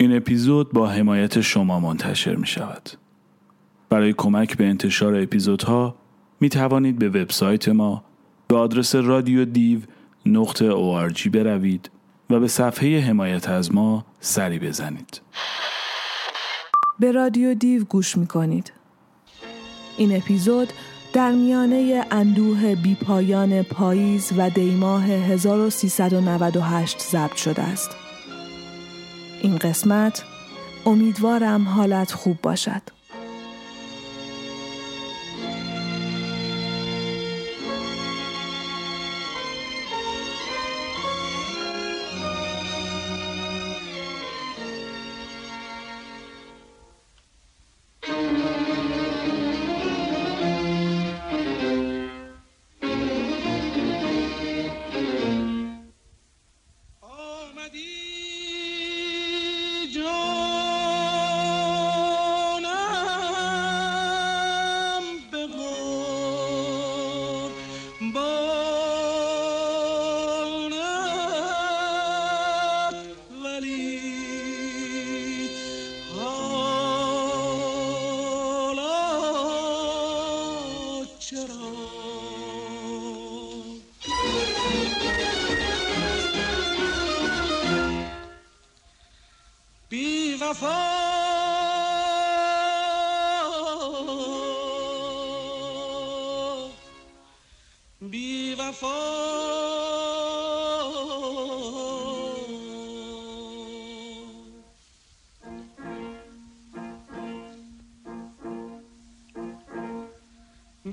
این اپیزود با حمایت شما منتشر می شود. برای کمک به انتشار اپیزودها می توانید به وبسایت ما به آدرس رادیو دیو نقطه ORG بروید و به صفحه حمایت از ما سری بزنید. به رادیو دیو گوش می کنید. این اپیزود در میانه اندوه بیپایان پاییز و دیماه 1398 ضبط شده است. این قسمت امیدوارم حالت خوب باشد.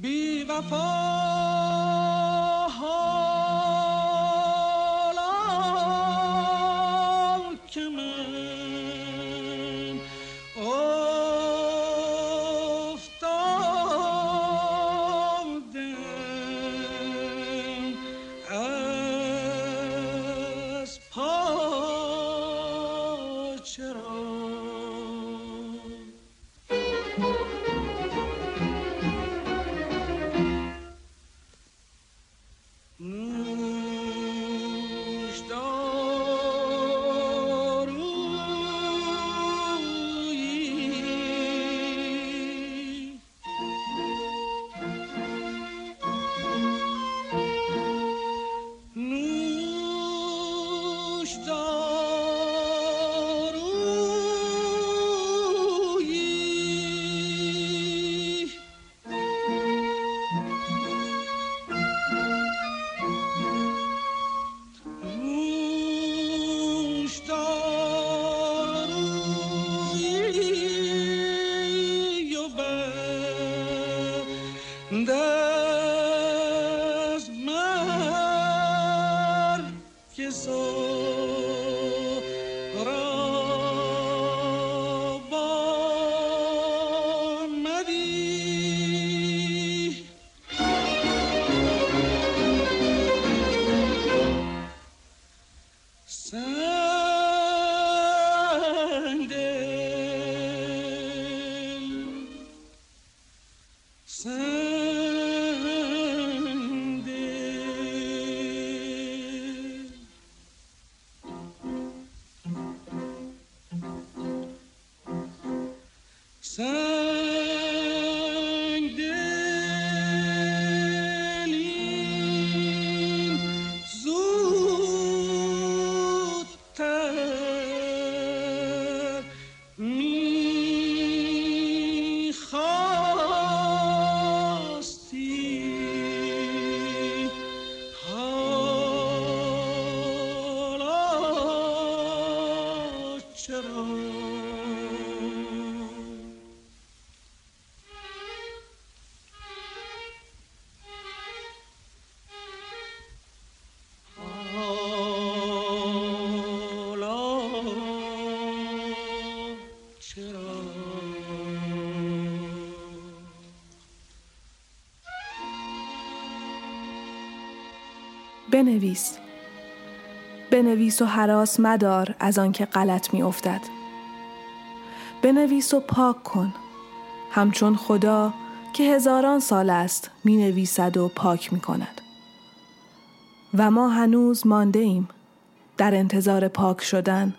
بی وفا say بنویس. بنویس و حراس مدار از آنکه غلط می افتد بنویس و پاک کن. همچون خدا که هزاران سال است می نویسد و پاک می کند و ما هنوز مانده ایم در انتظار پاک شدن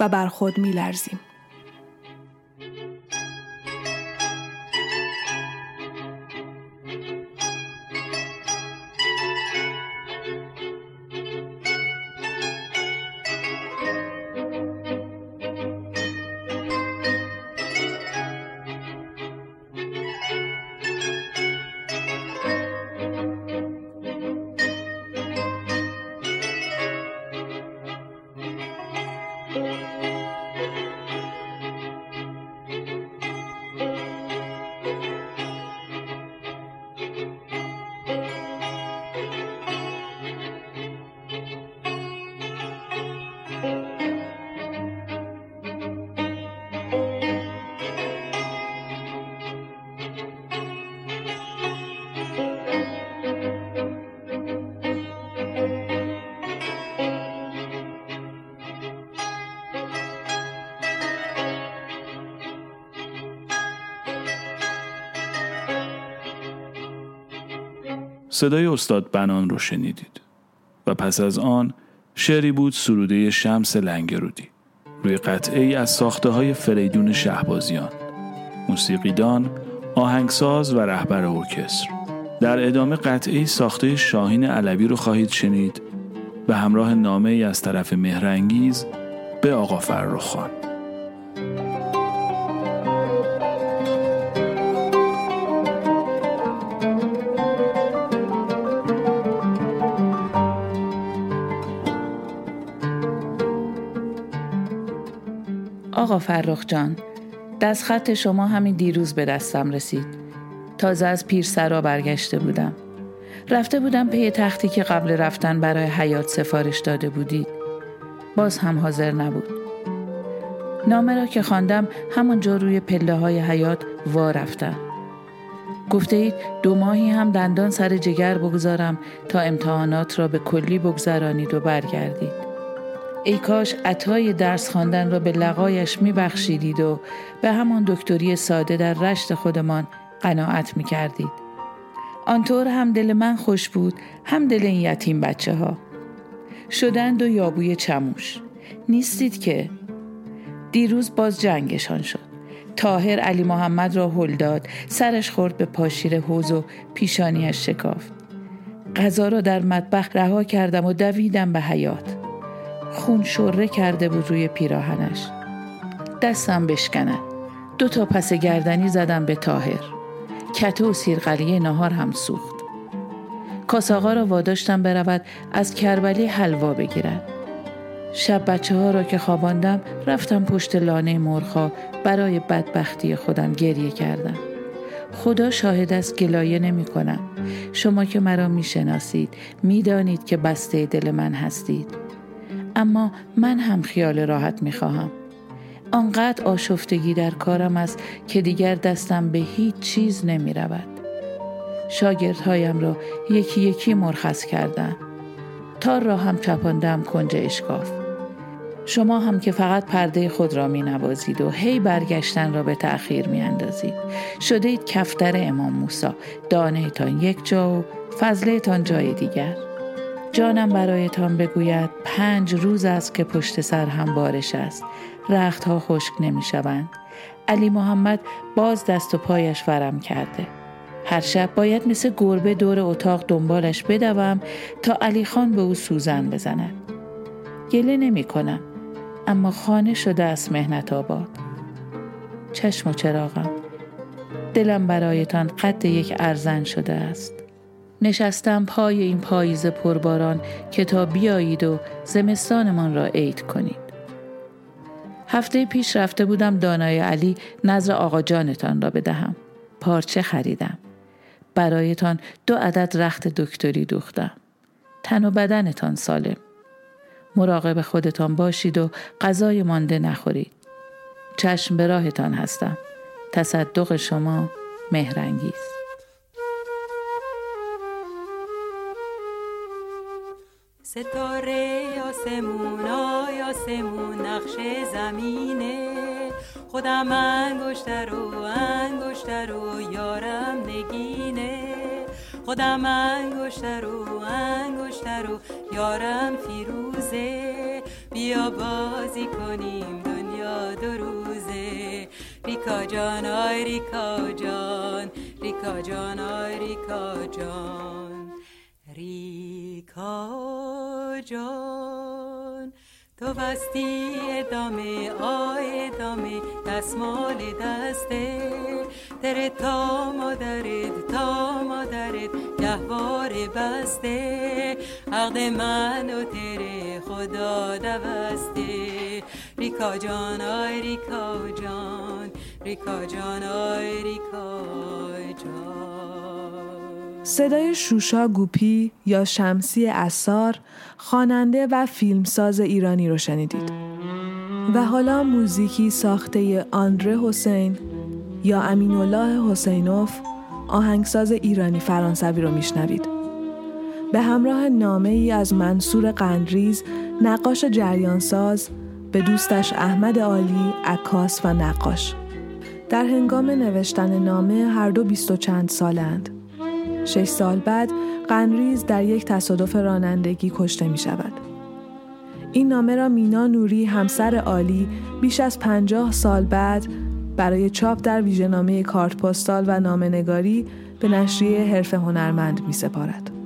و بر خود می لرزیم. صدای استاد بنان رو شنیدید و پس از آن شعری بود سروده شمس لنگرودی روی قطعه ای از ساخته های فریدون شهبازیان موسیقیدان، آهنگساز و رهبر ارکستر در ادامه قطعه ساخته شاهین علوی رو خواهید شنید به همراه نامه ای از طرف مهرنگیز به آقا فرخ خان. آقا فرخ جان دست خط شما همین دیروز به دستم رسید. تازه از پیر سرا برگشته بودم. رفته بودم پی تختی که قبل رفتن برای حیات سفارش داده بودید باز هم حاضر نبود. نامه را که خواندم همونجا روی پله های حیات وا رفتم. گفته اید دو ماهی هم دندان سر جگر بگذارم تا امتحانات را به کلی بگذرانید و برگردید. ای کاش عطای درس خواندن را به لقایش می بخشیدید و به همان دکتری ساده در رشت خودمان قناعت می کردید. آنطور هم دل من خوش بود هم دل این یتیم بچه ها. شدند و یابوی چموش. نیستید که دیروز باز جنگشان شد. تاهر علی محمد را هل داد سرش خورد به پاشیر حوز و پیشانیش شکافت. غذا را در مطبخ رها کردم و دویدم به حیات. خون شره کرده بود روی پیراهنش. دستم بشکند دو تا پس گردنی زدم به تاهر کته و سیرقلیه نهار هم سوخت. کاساقا را واداشتم برود از کربلی حلوا بگیرد. شب بچه ها را که خواباندم رفتم پشت لانه مرخا برای بدبختی خودم گریه کردم. خدا شاهد است گلایه نمی کنم شما که مرا می شناسید می دانید که بسته دل من هستید. اما من هم خیال راحت می خواهم. آنقدر آشفتگی در کارم است که دیگر دستم به هیچ چیز نمی رود. شاگردهایم را یکی یکی مرخص کردم. تار را هم چپاندم کنج اشکاف. شما هم که فقط پرده خود را می نوازید و هی برگشتن را به تأخیر می اندازید. شده اید کفتر امام موسا دانه تان یک جا و فضله تان جای دیگر. جانم برایتان بگوید پنج روز است که پشت سر هم بارش است. رختها خشک نمی شوند علی محمد باز دست و پایش ورم کرده. هر شب باید مثل گربه دور اتاق دنبالش بدوم تا علی خان به او سوزن بزند. گله نمی کنم اما خانه شده است مهنت آباد. چشم و چراغم. دلم برایتان قد یک ارزن شده است. نشستم پای این پاییز پرباران که تا بیایید و زمستانمان را عید کنید. هفته پیش رفته بودم دانای علی نظر آقا جانتان را بدهم. پارچه خریدم. برایتان دو عدد رخت دکتری دوختم. تن و بدنتان سالم. مراقب خودتان باشید و غذای مانده نخورید. چشم به راهتان هستم. تصدق شما مهرنگیست. ستاره آسمون آی آسمون نقش زمینه. خودم انگشتر و انگشتر و یارم نگینه. خودم انگشتر و انگشتر و یارم فیروزه. بیا بازی کنیم دنیا دو روزه. ریکا جان آی ریکا جان. ریکا جان آی ریکا جان. ریکا جان تو بستی ادامه آی ادامه دستمال دسته در تا مادرت تا مادرت گهوار بسته. عقد من و تره خدا دوسته. ریکا جان آی ریکا جان ریکا جان آی ریکا جان. صدای شوشا گوپی یا شمسی اسار خواننده و فیلمساز ایرانی رو شنیدید. و حالا موزیکی ساخته آندره حسین یا امین الله حسینوف آهنگساز ایرانی فرانسوی رو میشنوید. به همراه نامه ای از منصور قندریز نقاش جریانساز به دوستش احمد عالی عکاس و نقاش. در هنگام نوشتن نامه هر دو بیست و چند سالند. شش سال بعد قنریز در یک تصادف رانندگی کشته می شود. این نامه را مینا نوری همسر عالی بیش از پنجاه سال بعد برای چاپ در ویژهنامه کارت پستال و نامنگاری به نشریه حرف هنرمند می سپارد.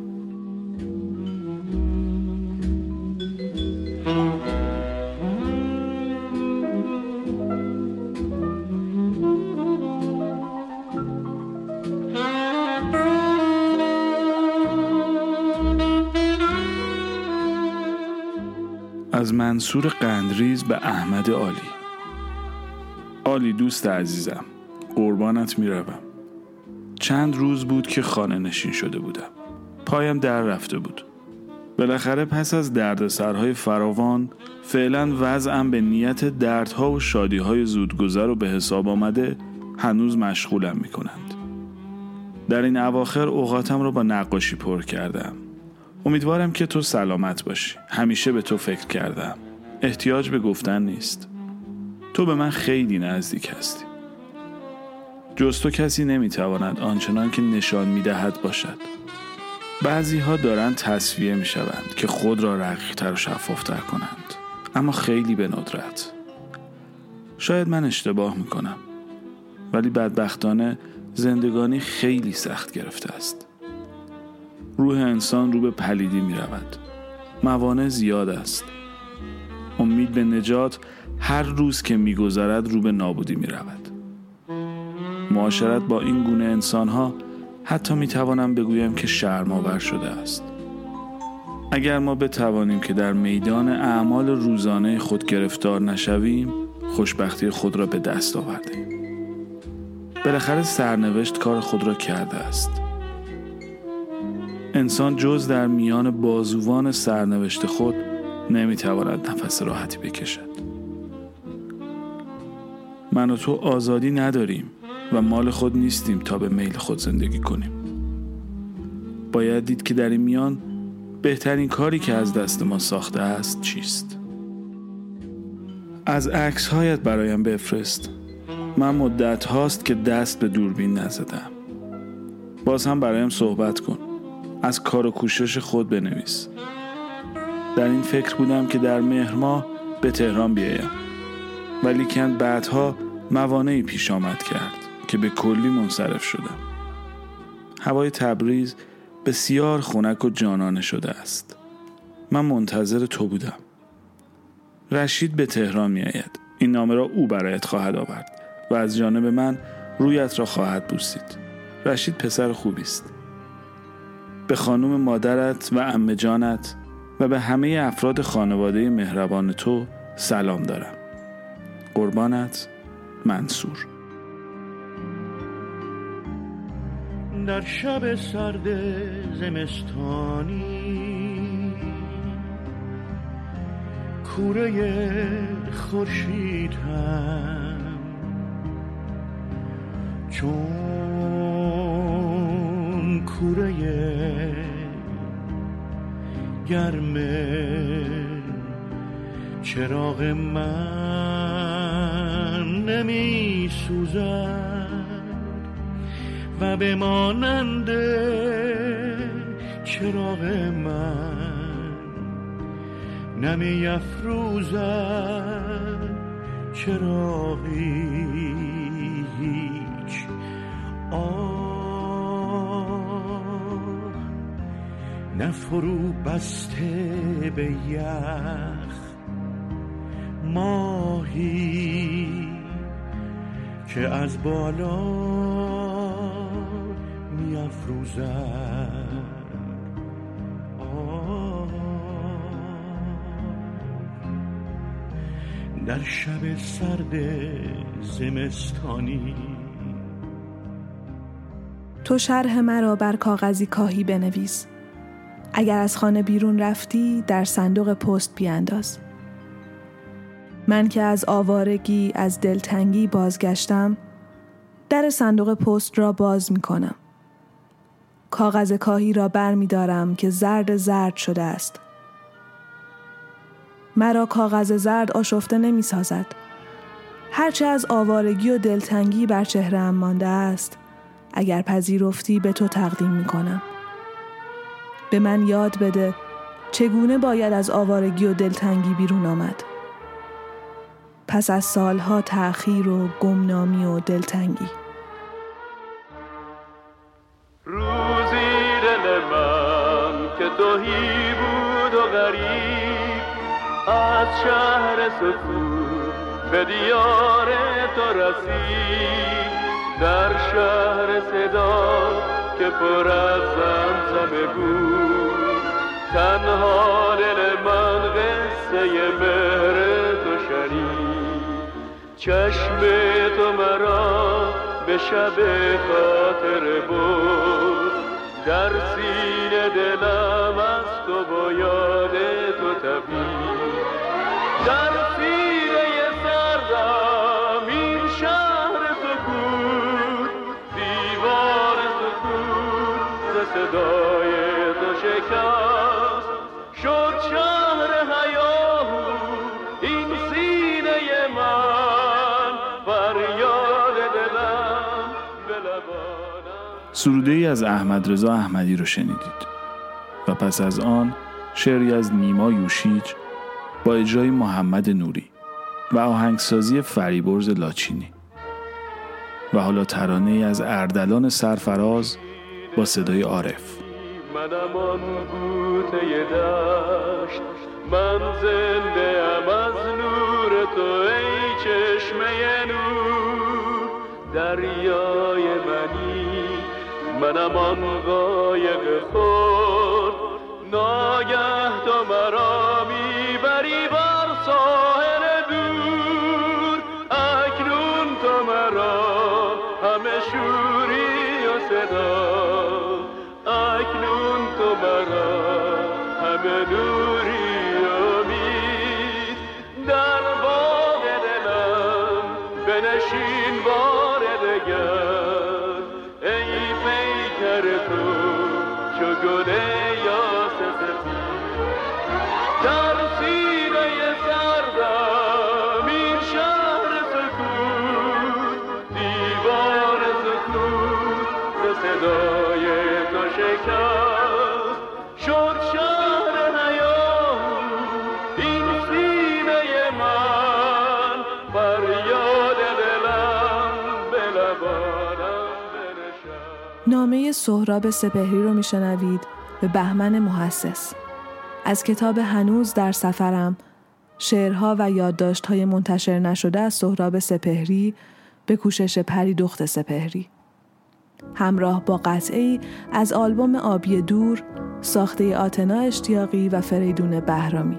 منصور قندریز به احمد عالی. عالی دوست عزیزم قربانت می‌روم. چند روز بود که خانه نشین شده بودم. پایم در رفته بود. بالاخره پس از دردسرهای فراوان فعلا وضعم به نیت دردها و شادیهای زودگذر و به حساب آمده هنوز مشغولم می کنند. در این اواخر اوقاتم را با نقاشی پر کردم. امیدوارم که تو سلامت باشی. همیشه به تو فکر کردم. احتیاج به گفتن نیست. تو به من خیلی نزدیک هستی. جز تو کسی نمی‌تواند آنچنان که نشان می‌دهد باشد. بعضی ها دارند تصفیه می شوند که خود را رقیقتر و شفافتر کنند. اما خیلی به ندرت. شاید من اشتباه می کنم ولی بدبختانه زندگانی خیلی سخت گرفته است. روح انسان رو به پلیدی می رود موانع زیاد است. امید به نجات هر روز که میگذرد رو به نابودی می رود معاشرت با این گونه انسان ها حتی می توانم بگویم که شرماور شده است. اگر ما بتوانیم که در میدان اعمال روزانه خود گرفتار نشویم خوشبختی خود را به دست آورده بالاخره سرنوشت کار خود را کرده است. انسان جز در میان بازوان سرنوشت خود نمی‌تواند نفس راحتی بکشد. من و تو آزادی نداریم و مال خود نیستیم تا به میل خود زندگی کنیم. باید دید که در این میان بهترین کاری که از دست ما ساخته است چیست. از عکس هایت برایم بفرست. من مدت هاست که دست به دوربین نزدم. باز هم برایم صحبت کن. از کار و کوشش خود بنویس. در این فکر بودم که در مهر ماه به تهران بیایم. ولی کن بعدها موانعی پیش آمد کرد که به کلی منصرف شدم. هوای تبریز بسیار خنک و جانانه شده است. من منتظر تو بودم. رشید به تهران می آید این نامه را او برایت خواهد آورد و از جانب من رویت را خواهد بوسید رشید پسر خوبی است. به خانم مادرت و ام جانت و به همه افراد خانواده مهربان تو سلام دارم. قربانت منصور. در شب سرد زمستانی کوره خورشید هم چون کوره گرم چراغ من نمی سوزد و به مانند چراغ من نمی افروزد چرا هیچ. آه. نفرو بسته به یخ ماهی که از بالا می افروزد در شب سرد زمستانی تو شرح مرا بر کاغذی کاهی بنویس. اگر از خانه بیرون رفتی در صندوق پست بیانداز من که از آوارگی از دلتنگی بازگشتم در صندوق پست را باز می کنم کاغذ کاهی را بر می دارم که زرد زرد شده است مرا کاغذ زرد آشفته نمی سازد. هرچه از آوارگی و دلتنگی بر چهره مانده است اگر پذیرفتی به تو تقدیم می کنم. به من یاد بده چگونه باید از آوارگی و دلتنگی بیرون آمد. پس از سالها تأخیر و گمنامی و دلتنگی روزی دل من که توهی بود و غریب از شهر سکون به دیار تو رسید در شهر صدا که پر از زمزمه بود. تنها دل من قصه مهر تو شنید. چشم تو مرا به شب خاطر بود در سینه دلم از تو با یاد تو تبید در صدای تو شکست. شد شهر حیاهو این سینه من. فریاد دلم به سروده ای از احمد رضا احمدی رو شنیدید. و پس از آن شعری از نیما یوشیج با اجرای محمد نوری و آهنگسازی فریبرز لاچینی. و حالا ترانه از اردلان سرفراز با صدای عارف. منم آن بوته دشت من زنده ام از نور تو ای چشمه نور. دریای منی منم آن قایق خود ناگه تو مرا سهراب سپهری رو میشنوید به بهمن محسس. از کتاب هنوز در سفرم شعرها و یادداشت‌های منتشر نشده از سهراب سپهری به کوشش پری دخت سپهری. همراه با قطعی از آلبوم آبی دور ساخته آتنا اشتیاقی و فریدون بهرامی.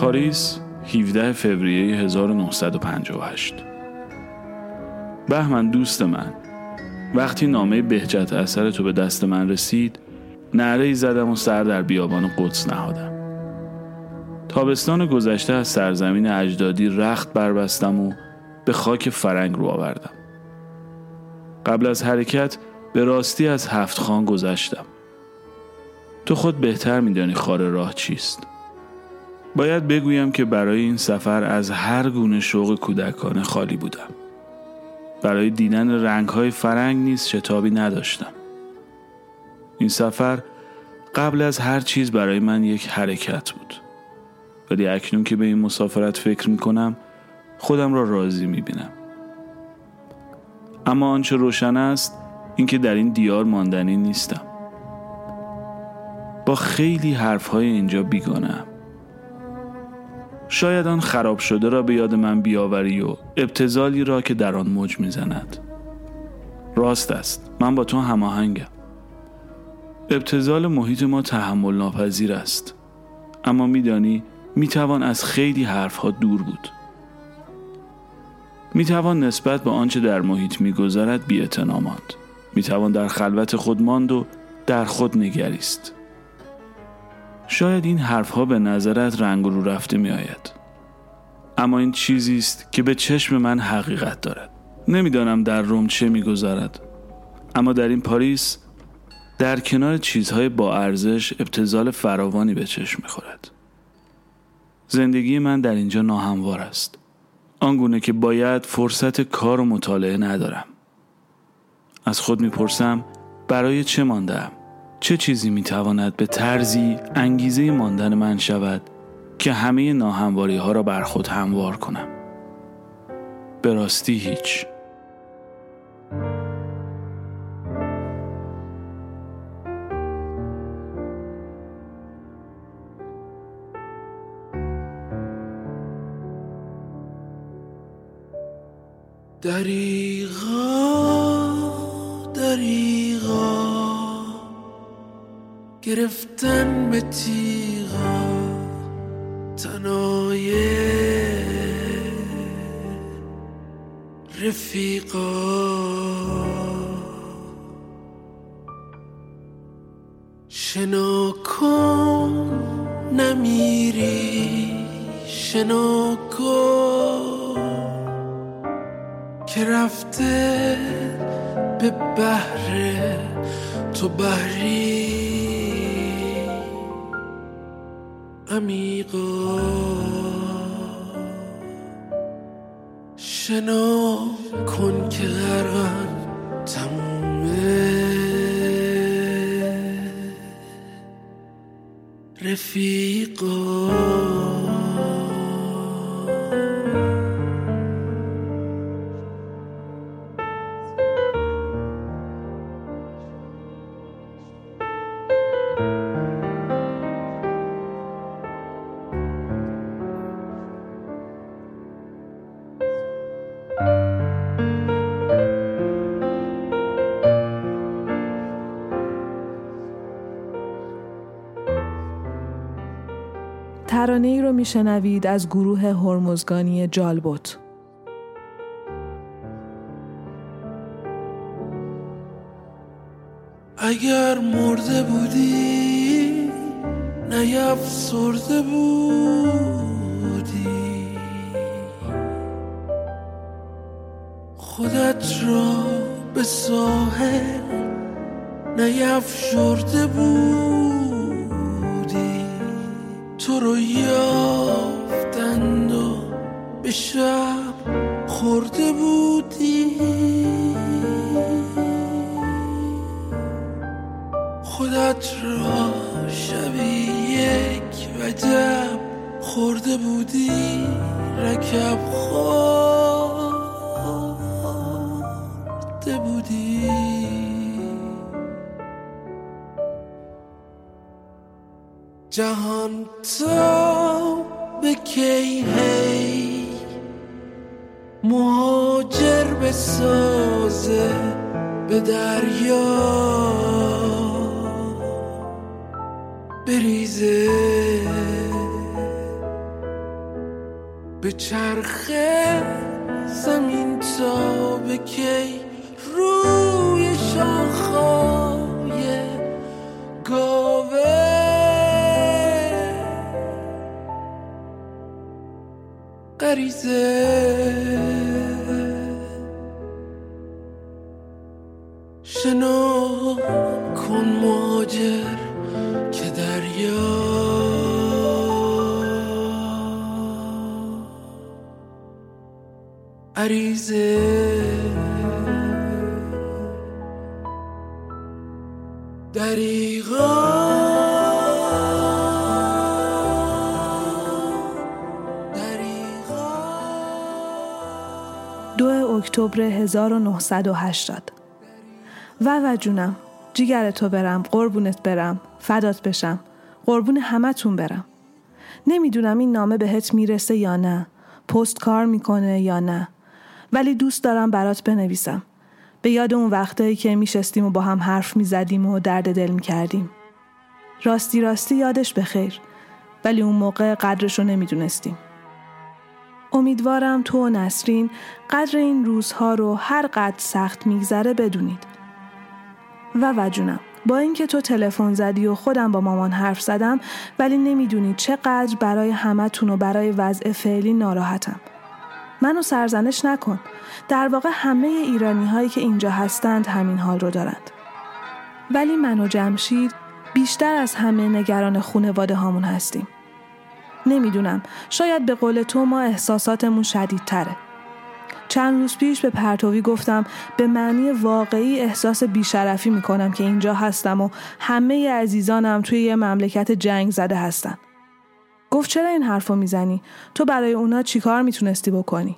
پاریس 17 فوریه 1958 بهمن دوست من. وقتی نامه بهجت اثر تو به دست من رسید نعره زدم و سر در بیابان قدس نهادم. تابستان گذشته از سرزمین اجدادی رخت بربستم و به خاک فرنگ رو آوردم. قبل از حرکت به راستی از هفت خان گذشتم. تو خود بهتر میدانی خار راه چیست. باید بگویم که برای این سفر از هر گونه شوق کودکانه خالی بودم. برای دیدن رنگهای فرنگ نیز شتابی نداشتم. این سفر قبل از هر چیز برای من یک حرکت بود. ولی اکنون که به این مسافرت فکر می کنم خودم را راضی می بینم اما آنچه روشن است اینکه در این دیار ماندنی نیستم. با خیلی حرفهای اینجا بیگانم شاید آن خراب شده را به یاد من بیاوری و ابتزالی را که در آن موج می‌زند. راست است من با تو هماهنگم. ابتزال محیط ما تحمل ناپذیر است. اما میدانی می‌توان از خیلی حرفها دور بود. می‌توان نسبت به آنچه در محیط میگذرد بی ماند. می‌توان در خلوت خود ماند و در خود نگریست. شاید این حرفها به نظرت رنگ رو رفته می آید. اما این چیزی است که به چشم من حقیقت دارد. نمی‌دانم در روم چه میگذرد اما در این پاریس در کنار چیزهای با ارزش ابتزال فراوانی به چشم می‌خورد. زندگی من در اینجا ناهموار است. آنگونه که باید فرصت کار و مطالعه ندارم. از خود می‌پرسم برای چه ماندم؟ چه چیزی می‌تواند به طرزی انگیزه ماندن من شود که همه ناهمواری ها را بر خود هموار کنم؟ به راستی هیچ. دریغا گرفتن به تیغا تنای رفیقا. شنا کن نمیری شنا کن که رفته به بحر تو بحری. عمیقا. شنا کن که غرقم تمومه. رفیقا. ترانه ای رو میشنوید از گروه هرمزگانی جالبوت. اگر مرده بودی نیفسرده بودی. خودت را به ساحل نیفشرده بودی. تو رو یافتند و به شب خورده بودی. خودت را شبی یک وجب خورده بودی. رکب خورده شنا کن ماجر که دریا. عریزه اکتبر 1980 و و جونم جیگر تو برم قربونت برم فدات بشم قربون همتون برم. نمی‌دونم این نامه بهت می‌رسه یا نه پست کار می‌کنه یا نه ولی دوست دارم برات بنویسم. به یاد اون وقتایی که میشستیم و با هم حرف می‌زدیم و درد دل می‌کردیم. راستی راستی یادش بخیر ولی اون موقع قدرشو نمی‌دونستیم. امیدوارم تو و نسرین قدر این روزها رو هر قد سخت میگذره بدونید. و وجونم با اینکه تو تلفن زدی و خودم با مامان حرف زدم ولی نمی‌دونی چقدر برای همتون و برای وضع فعلی ناراحتم. منو سرزنش نکن. در واقع همه ایرانی هایی که اینجا هستند همین حال رو دارند. ولی من و جمشید بیشتر از همه نگران خونواده هامون هستیم. نمی‌دونم شاید به قول تو ما احساساتمون شدیدتره چند روز پیش به پرتوی گفتم به معنی واقعی احساس بیشرفی می‌کنم که اینجا هستم و همه عزیزانم توی یه مملکت جنگ زده هستن. گفت چرا این حرفو می‌زنی؟ تو برای اونا چیکار می‌تونستی بکنی؟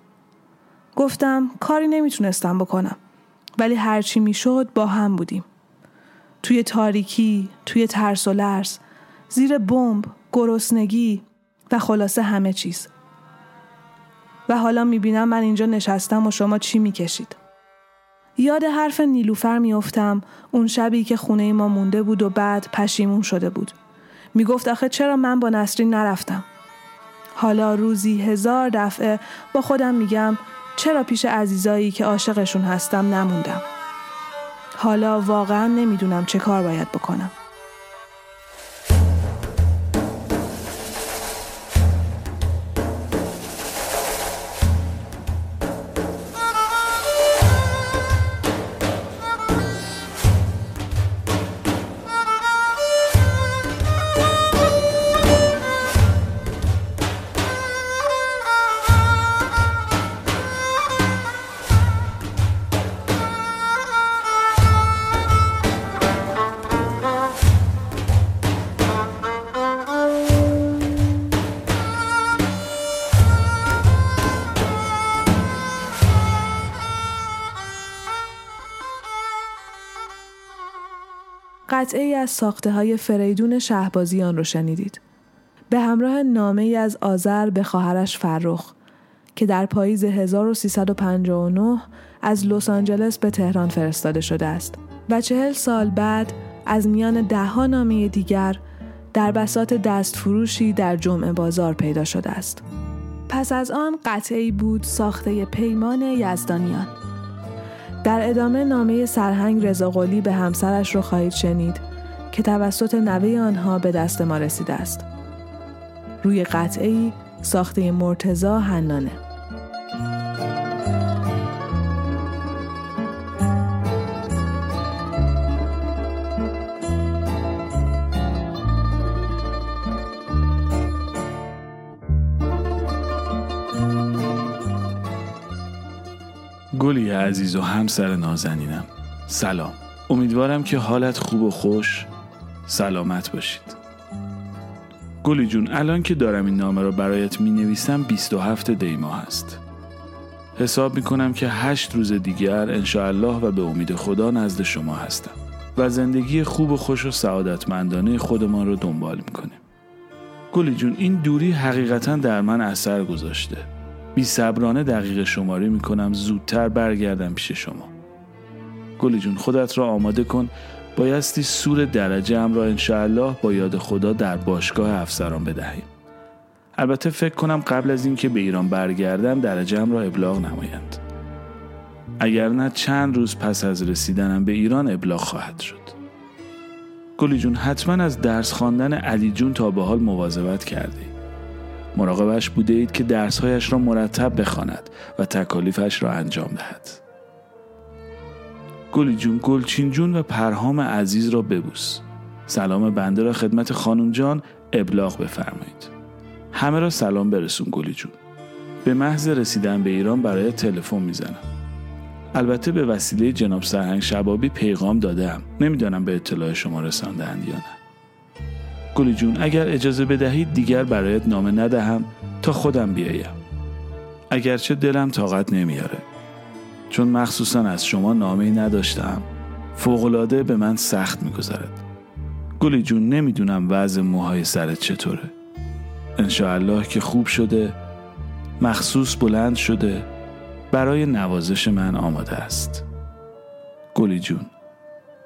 گفتم کاری نمی‌تونستم بکنم. ولی هرچی می‌شد با هم بودیم. توی تاریکی، توی ترس و لرز، زیر بمب، گرسنگی، و خلاصه همه چیز و حالا می‌بینم من اینجا نشستم و شما چی می‌کشید. یاد حرف نیلوفر میافتم اون شبی که خونه ما مونده بود و بعد پشیمون شده بود. می‌گفت آخه چرا من با نسرین نرفتم؟ حالا روزی هزار دفعه با خودم میگم چرا پیش عزیزایی که عاشقشون هستم نموندم؟ حالا واقعا نمی‌دونم چه کار باید بکنم. قطعه از ساخته های فریدون شهبازیان رو شنیدید. به همراه نامه ای از آذر به خواهرش فرخ که در پاییز 1359 از لس آنجلس به تهران فرستاده شده است و چهل سال بعد از میان دهها نامه دیگر در بسات دستفروشی در جمعه بازار پیدا شده است. پس از آن قطعی بود ساخته پیمان یزدانیان. در ادامه نامه سرهنگ رضاقلی به همسرش رو خواهید شنید که توسط نوه آنها به دست ما رسیده است. روی قطعی ساخته مرتزا هنانه عزیز و همسر نازنینم. سلام. امیدوارم که حالت خوب و خوش. سلامت باشید. گلی جون الان که دارم این نامه رو برایت می نویسم 27 دیما هست حساب می کنم که هشت روز دیگر انشاءالله و به امید خدا نزد شما هستم و زندگی خوب و خوش و سعادتمندانه خودمان رو دنبال می کنیم گلی جون این دوری حقیقتا در من اثر گذاشته. بی صبرانه دقیق شماری می کنم زودتر برگردم پیش شما. گلی جون خودت را آماده کن. بایستی سور درجه هم را انشاءالله با یاد خدا در باشگاه افسران بدهیم. البته فکر کنم قبل از اینکه به ایران برگردم درجه هم را ابلاغ نمایند. اگر نه چند روز پس از رسیدنم به ایران ابلاغ خواهد شد. گلی جون حتما از درس خواندن علی جون تا به حال مواظبت کردی. مراقبش بوده اید که درسهایش را مرتب بخواند و تکالیفش را انجام دهد. گلی جون گلچین جون و پرهام عزیز را ببوس. سلام بنده را خدمت خانم جان ابلاغ بفرمایید. همه را سلام برسون گلی جون. به محض رسیدن به ایران برای تلفن می‌زنم. البته به وسیله جناب سرهنگ شبابی پیغام دادم نمی‌دانم به اطلاع شما رساندهاند یا نه. گلی جون. اگر اجازه بدهید دیگر برایت نامه ندهم تا خودم بیایم. اگرچه دلم طاقت نمیاره. چون مخصوصا از شما نامه نداشتم. فوقلاده به من سخت میگذرد. گلی جون نمی‌دونم وضع موهای سرت چطوره. انشاءالله که خوب شده مخصوص بلند شده برای نوازش من آماده است. گلی جون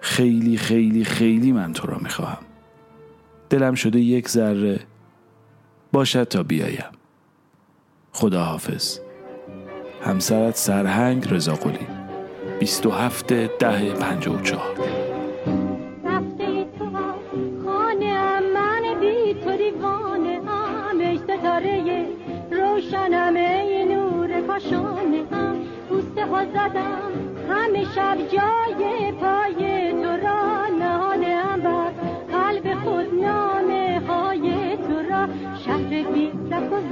خیلی خیلی خیلی من تو را می‌خواهم. دلم شده یک ذره باشد تا بیایم. خدا حافظ همسرت سرهنگ رضا قلی. 27 ده 54 روشنم ای نور کاشانه هم پوسته ها زدم همه شب جای پای تو را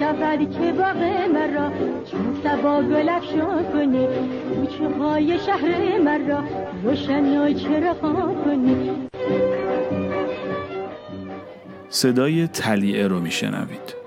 شود که باغ مرا چون سبا گل افشان کنی. کوچه های شهر مرا روشن چرا کنی. صدای تلیعه رو میشنوید.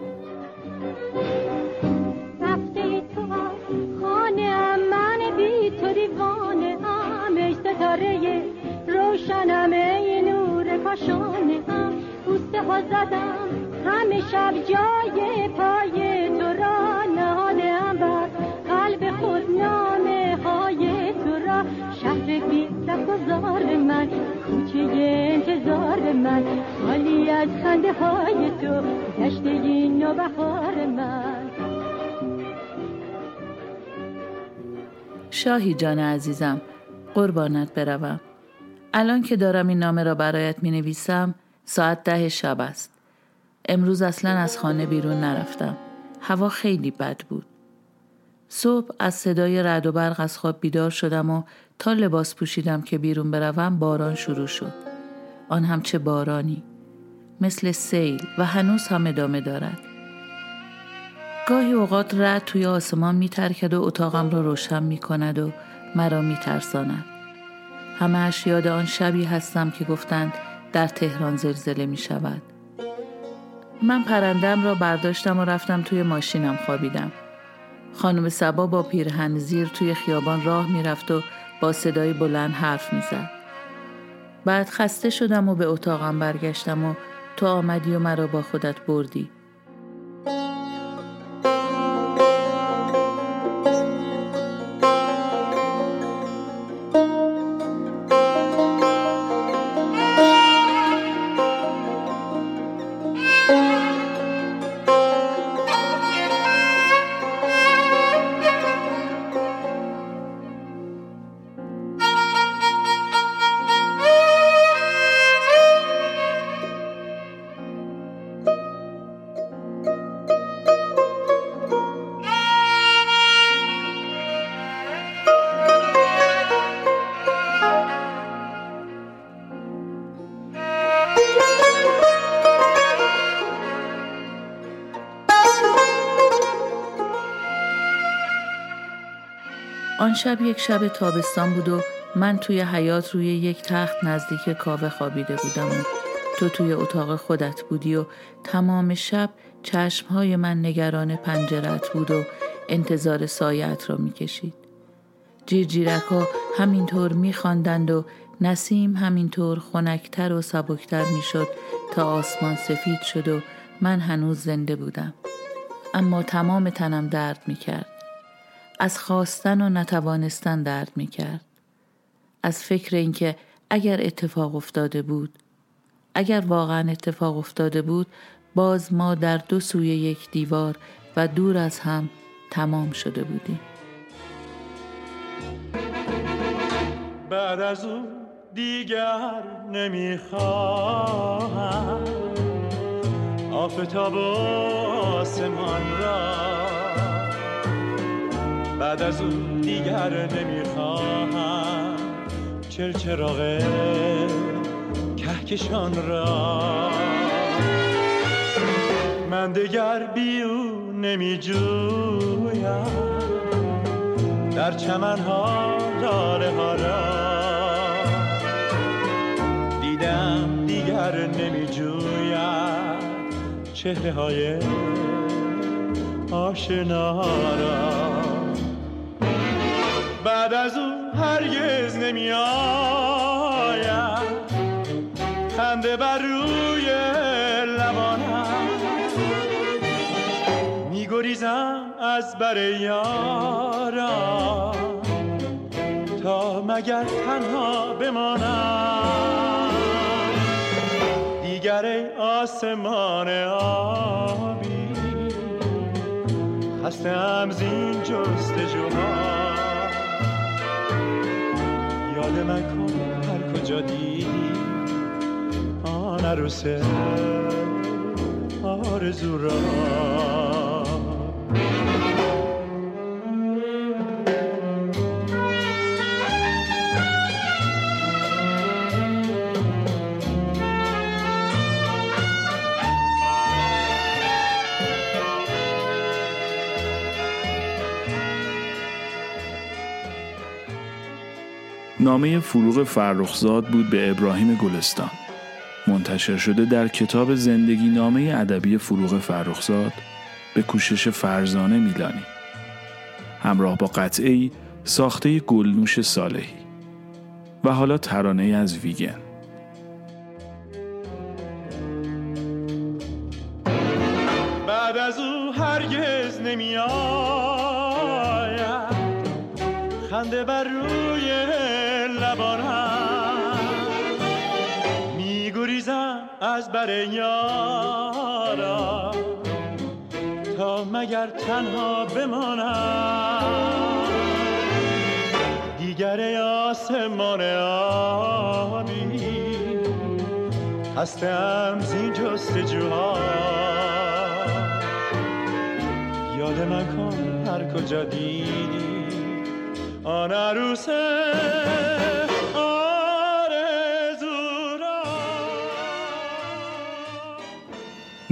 زدم. همه شب جای پای تو را. نهاده بر قلب خود نامه های تو را. شهر بی گذار من. کوچه انتظار من. حالی از خنده های تو. گشته بهار من. شاهی جان عزیزم قربانت بروم. الان که دارم این نامه را برایت می نویسم ساعت ده شب است امروز اصلا از خانه بیرون نرفتم. هوا خیلی بد بود. صبح از صدای رد و برق از خواب بیدار شدم و تا لباس پوشیدم که بیرون بروم باران شروع شد. آن هم چه بارانی. مثل سیل و هنوز هم ادامه دارد. گاهی اوقات رد توی آسمان میترکد و اتاقم را روشن می کند و مرا میترساند. همه یاد آن شبی هستم که گفتند در تهران زلزله می شود. من پرندم را برداشتم و رفتم توی ماشینم خوابیدم. خانم سبا با پیرهن زیر توی خیابان راه می‌رفت و با صدای بلند حرف می‌زد. بعد خسته شدم و به اتاقم برگشتم و تو آمدی و مرا با خودت بردی. آن شب یک شب تابستان بود و من توی حیات روی یک تخت نزدیک کاوه خوابیده بودم و تو توی اتاق خودت بودی و تمام شب چشمهای من نگران پنجرت بود و انتظار سایت را می‌کشید. جیرجیرک ها همینطور میخواندند و نسیم همینطور خنکتر و سبکتر می‌شد تا آسمان سفید شد و من هنوز زنده بودم. اما تمام تنم درد می‌کرد. از خواستن و نتوانستن درد می‌کرد. از فکر اینکه اگر اتفاق افتاده بود اگر واقعا اتفاق افتاده بود باز ما در دو سوی یک دیوار و دور از هم تمام شده بودیم. بعد از او دیگر نمی‌خواهم. آفتاب آسمان را بعد از اون دیگر نمی‌خواهم. چرچراغ کهکشان را؟ من دیگر بیو نمی جویم در چمن ها داره ها را دیدم دیگر نمی جویم چهره های آشنا را بعد از او هرگز نمی آید خنده بر روی لبانم. میگریزم از بر یارا تا مگر تنها بمانم. دیگر آسمان آبی. خستم زین جستجوها یاد من کن هر کجا دیدی آن عروس آرزو را نامه فروغ فرخزاد بود به ابراهیم گلستان. منتشر شده در کتاب زندگی نامه ادبی فروغ فرخزاد به کوشش فرزانه میلانی. همراه با قطعه ساخته گلنوش صالحی و حالا ترانه از ویگن. بعد از او هرگز نمی آید خنده بر روی لبانم میگریزم از بر یارا تا مگر تنها بمانم دیگر آسمان آبی هستم زین جستجوها یاد من هر کجا دیدی آن عروس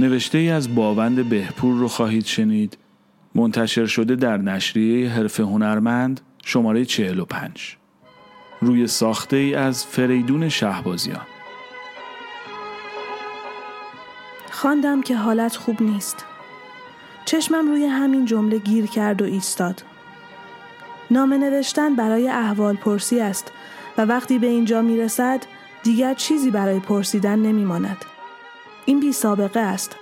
نوشته ای از باوند بهپور رو خواهید شنید. منتشر شده در نشریه حرف هنرمند شماره 45 روی ساخته ای از فریدون شهبازیان. خواندم که حالت خوب نیست. چشمم روی همین جمله گیر کرد و ایستاد. نامه نوشتن برای احوال پرسی است و وقتی به اینجا می رسد دیگر چیزی برای پرسیدن نمی ماند. این بی سابقه است.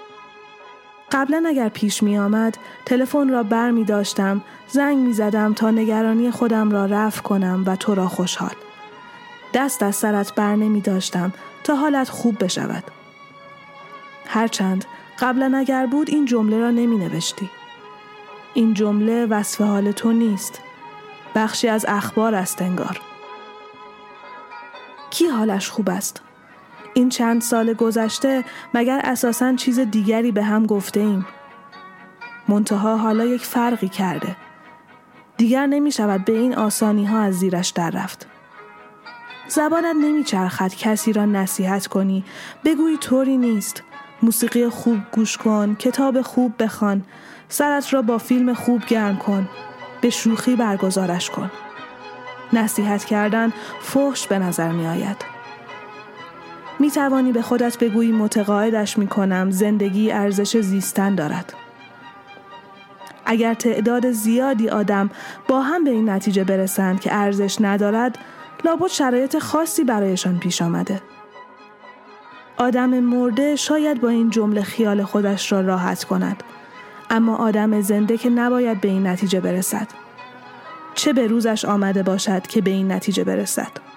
قبلا اگر پیش می آمد تلفن را بر می داشتم زنگ می زدم تا نگرانی خودم را رفع کنم و تو را خوشحال. دست از سرت بر نمی داشتم تا حالت خوب بشود. هرچند قبلا اگر بود این جمله را نمی نوشتی. این جمله وصف حال تو نیست. بخشی از اخبار است انگار. کی حالش خوب است؟ این چند سال گذشته مگر اساساً چیز دیگری به هم گفته ایم. منتها حالا یک فرقی کرده. دیگر نمی شود به این آسانی ها از زیرش در رفت. زبانت نمی چرخد کسی را نصیحت کنی بگویی طوری نیست موسیقی خوب گوش کن کتاب خوب بخوان سرت را با فیلم خوب گرم کن به شوخی برگزارش کن نصیحت کردن فحش به نظر می آید می توانی به خودت بگویی متقاعدش می کنم زندگی ارزش زیستن دارد. اگر تعداد زیادی آدم با هم به این نتیجه برسند که ارزش ندارد لابد شرایط خاصی برایشان پیش آمده. آدم مرده شاید با این جمله خیال خودش را راحت کند اما آدم زنده که نباید به این نتیجه برسد. چه به روزش آمده باشد که به این نتیجه برسد؟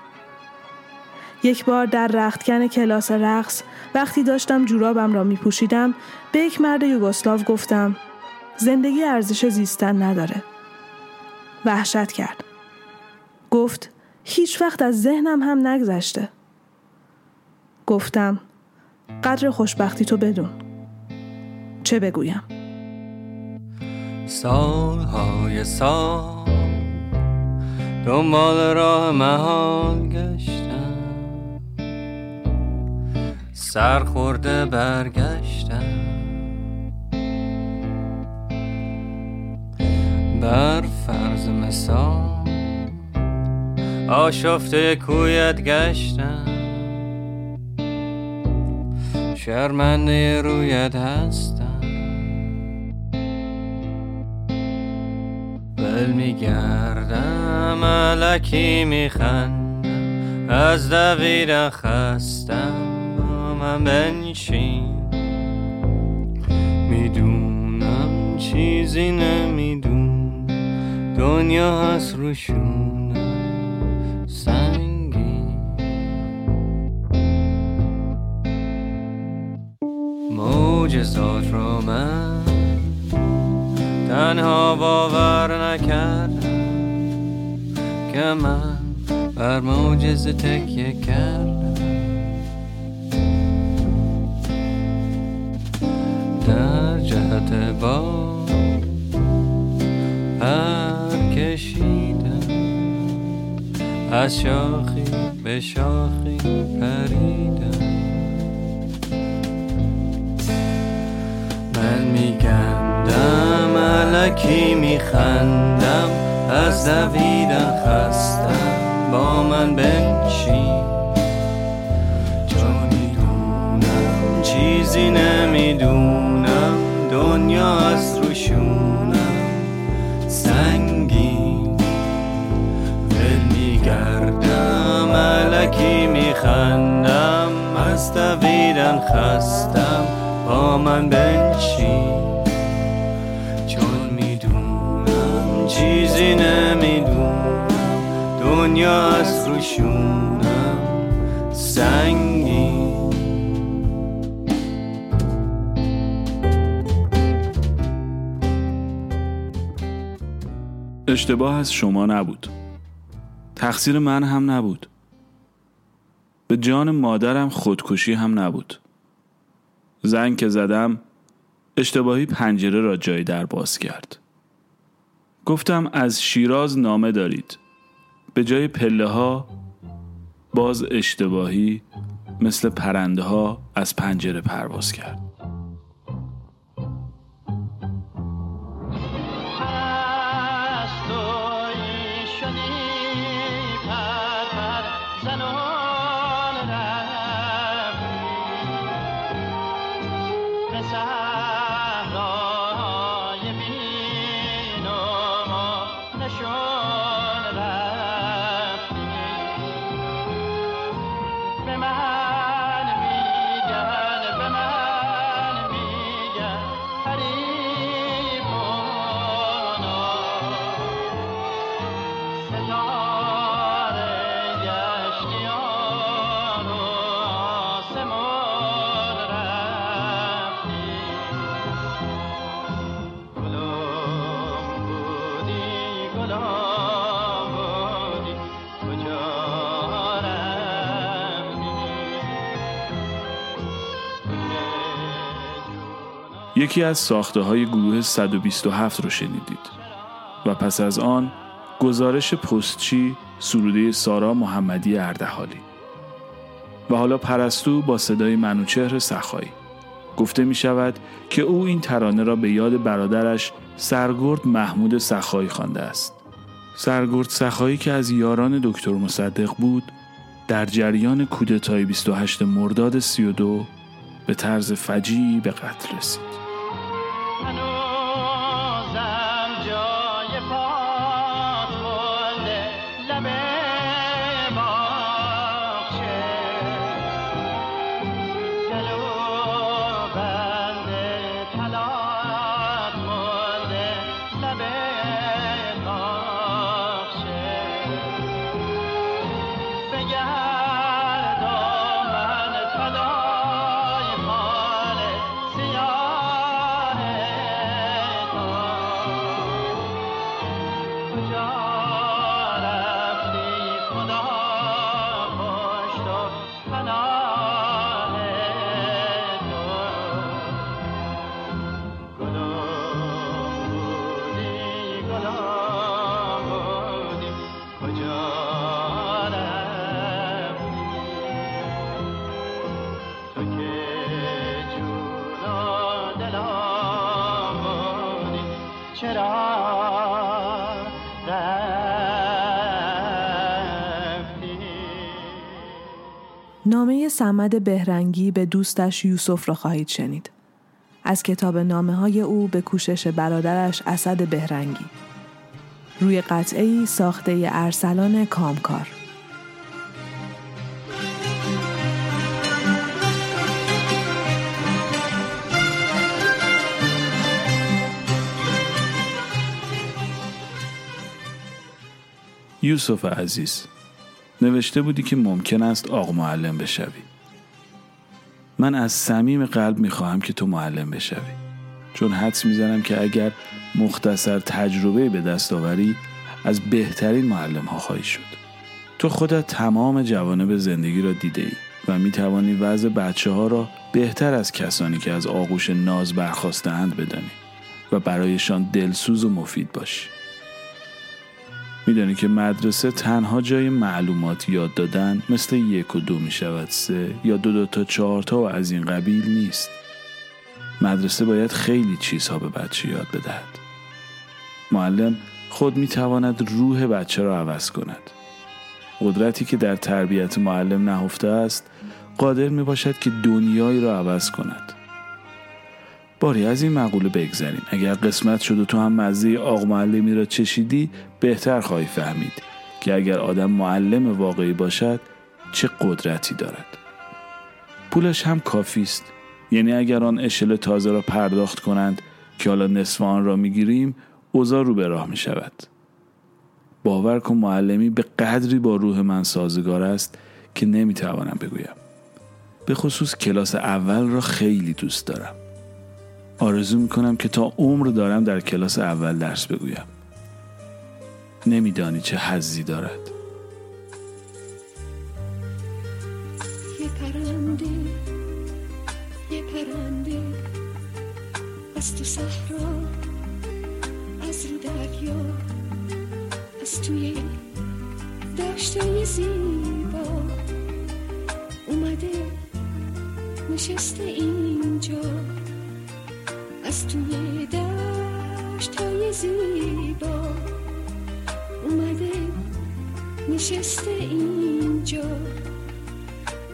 یک بار در رختکن کلاس رقص وقتی داشتم جورابم را می پوشیدم به یک مرد یوگسلاو گفتم زندگی ارزش زیستن نداره. وحشت کرد. گفت هیچ وقت از ذهنم هم نگذشته. گفتم قدر خوشبختی تو بدون. چه بگویم؟ سالهای سال دنبال راه محال گشتم سرخورده برگشتم. بر فرض مثال آشفته کویت گشتم. شرمنده رویت هستم. بل میگردم علکی میخندم از دویدن خستم. من بنشین. می‌دونم چیزی نمی‌دونم دنیا هست روشون سنگی. موجزات رو من تنها باور نکردم که من بر موجزه تکیه کردم. جهت با از شاخی به شاخی پریدم من میگندم علکی میخندم از دویدن خستم. با من بنشین. چون می‌دونم چیزی نمی‌دونم. دنیا از روشونم علکی میخندم از دویدن خستم با من بنشین. چون می‌دونم چیزی نمی‌دونم دنیا از روشونم سنگین. اشتباه از شما نبود. تقصیر من هم نبود. به جان مادرم خودکشی هم نبود. زنگ که زدم اشتباهی پنجره را جای در باز کرد. گفتم از شیراز نامه دارید. به جای پله ها باز اشتباهی مثل پرنده ها از پنجره پرواز کرد. یکی از ساخته های گروه 127 رو شنیدید. و پس از آن گزارش پستچی سروده سارا محمدی اردهالی. و حالا پرستو با صدای منوچهر سخایی. گفته می شود که او این ترانه را به یاد برادرش سرگرد محمود سخایی خوانده است. سرگرد سخایی که از یاران دکتر مصدق بود در جریان کودتای 28 مرداد 32 به طرز فجیعی به قتل رسید. سمد بهرنگی به دوستش یوسف را خواهید شنید. از کتاب نامه های او به کوشش برادرش اسد بهرنگی. روی قطعه ساخته ارسلان کامکار. یوسف عزیز نوشته بودی که ممکن است آق معلم بشوی من از صمیم قلب می‌خواهم که تو معلم بشوی. چون حدس می‌زنم که اگر مختصر تجربه به دست آوری از بهترین معلم ها خواهی شد. تو خودت تمام جوانب زندگی را دیده ای و می توانی وضع بچه ها را بهتر از کسانی که از آغوش ناز برخواستند بدانی و برایشان دلسوز و مفید باشی. میدانی که مدرسه تنها جای معلومات یاد دادن مثل یک و دو می شود سه یا دو دو تا چهار تا و از این قبیل نیست. مدرسه باید خیلی چیزها به بچه یاد بدهد. معلم خود می تواند روح بچه را عوض کند. قدرتی که در تربیت معلم نهفته است قادر می باشد که دنیایی را عوض کند. باری از این مقوله بگذریم. اگر قسمت شد و تو هم مزه آق معلمی را چشیدی بهتر خواهی فهمید که اگر آدم معلم واقعی باشد چه قدرتی دارد. پولش هم کافی است. یعنی اگر آن اشل تازه را پرداخت کنند که حالا نصف آن را می‌گیریم اوضاع رو به راه می شود باور کن معلمی به قدری با روح من سازگار است که نمی‌توانم بگویم. به خصوص کلاس اول را خیلی دوست دارم. آرزو می‌کنم که تا عمر دارم در کلاس اول درس بگویم. نمیدانی چه حزی دارد. یه پرنده یه پرنده از تو صحرا از رو دریا از توی داشته زیبا اومده نشسته اینجا. از توی دشت های زیبا اومده نشسته اینجا.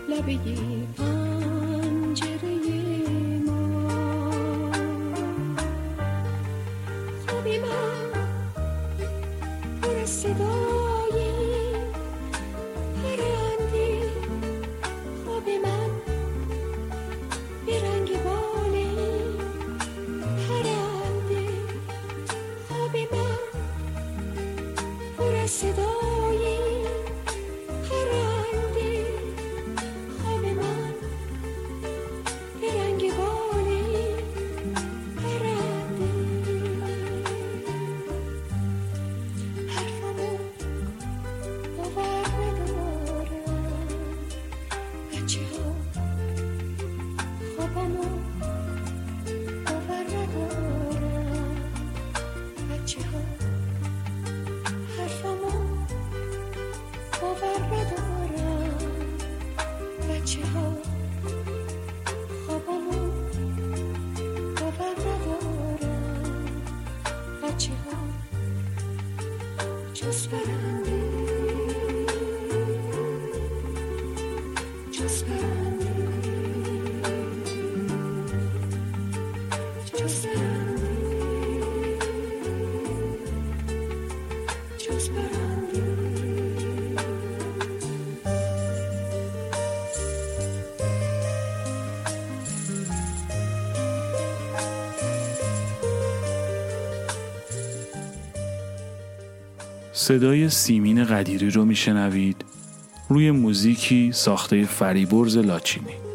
لبه پنجره صدای سیمین قدیری رو میشنوید. روی موزیکی ساخته فریبرز لاچینی.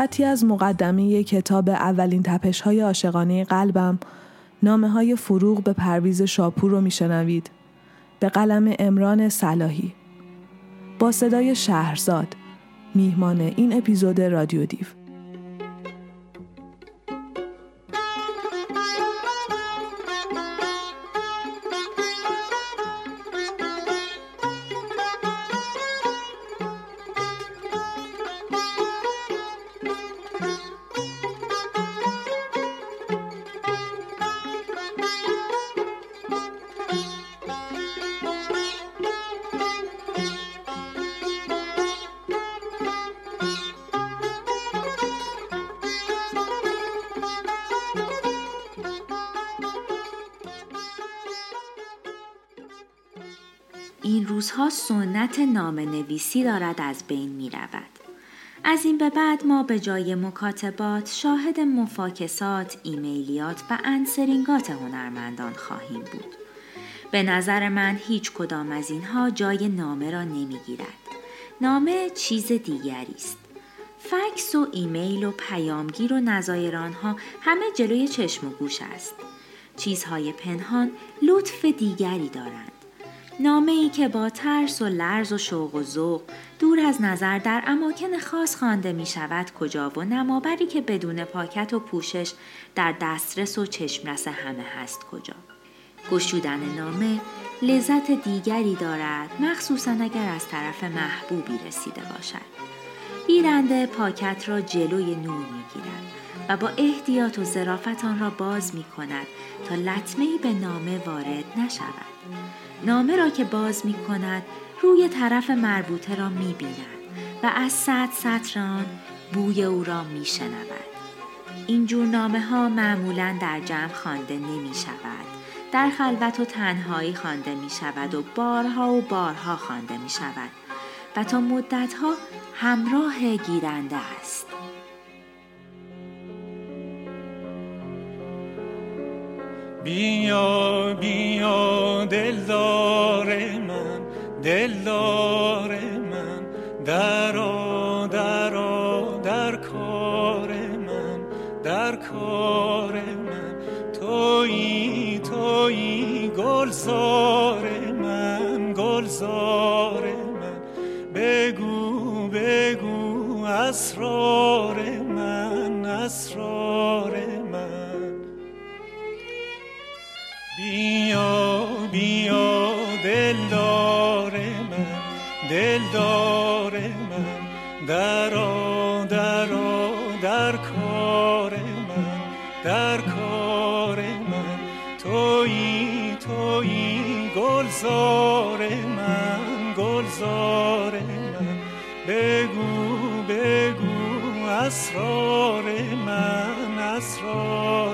خطی از مقدمه کتاب اولین تپش های عاشقانه قلبم نامه های فروغ به پرویز شاپور رو میشنوید. به قلم امران صلاحی. با صدای شهرزاد میهمان این اپیزود رادیو دیو. سنت نام نویسی دارد از بین می رود. از این به بعد ما به جای مکاتبات شاهد مفاکسات، ایمیلیات و انسرینگات هنرمندان خواهیم بود. به نظر من هیچ کدام از اینها جای نامه را نمی گیرد. نامه چیز دیگری است. فکس و ایمیل و پیامگیر و نظایر آنها همه جلوی چشم و گوش است. چیزهای پنهان لطف دیگری دارند. نامه ای که با ترس و لرز و شوق و ذوق دور از نظر در اماکن خاص خوانده می شود کجا و نمابری که بدون پاکت و پوشش در دسترس و چشمرس همه هست کجا. گشودن نامه لذت دیگری دارد مخصوصا اگر از طرف محبوبی رسیده باشد. گیرنده پاکت را جلوی نور می گیرد و با احتیاط و ظرافت آن را باز می کند تا لطمه به نامه وارد نشود. نامه را که باز می کند روی طرف مربوطه را می بیند و از صد سطر آن بوی او را می شنود. این جور نامه ها معمولا در جمع خوانده نمی شود. در خلوت و تنهایی خوانده می شود و بارها و بارها خوانده می شود و تا مدتها همراه گیرنده است. بیا بیا دلدار من دلدار من درا درا در کار من در کار من. تویی تویی گلزار من گلزار من. بگو بگو اسرار من اسرار دلدار من درا درا در کار من در کار من. تویی تویی گلزار من گلزار من. بگو بگو اسرار من اسرار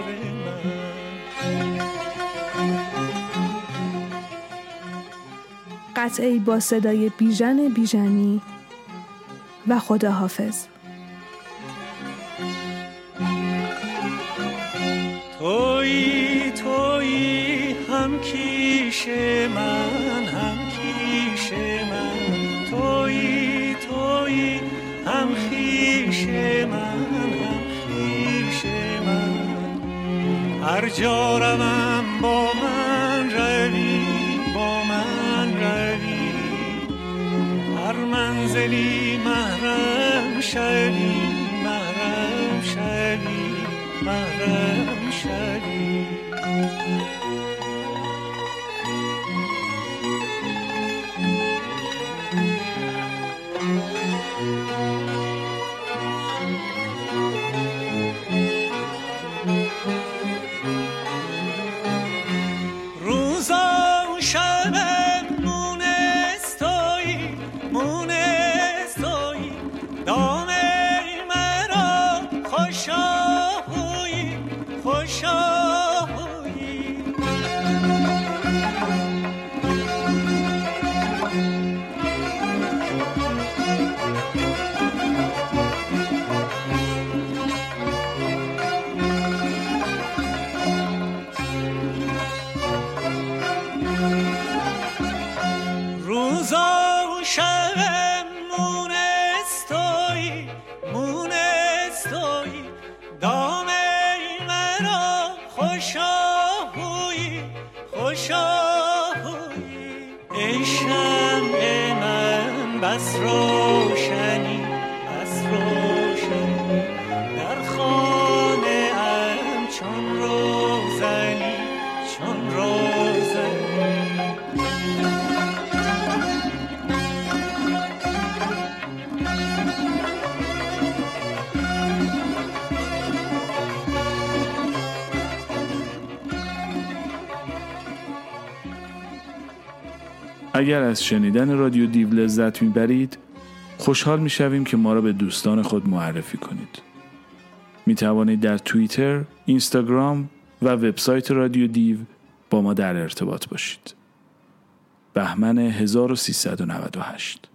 قطعی با صدای بیژن بیژنی و خداحافظ. تویی تویی هم کیش من هم کیش من. تویی تویی هم خیش من هم خیش من. هر جا روم با منزلی محرم شوی محرم شوی محرم شوی اگر از شنیدن رادیو دیو لذت می‌برید خوشحال می‌شویم که ما را به دوستان خود معرفی کنید می توانید در توییتر، اینستاگرام و وبسایت رادیو دیو با ما در ارتباط باشید. بهمن 1398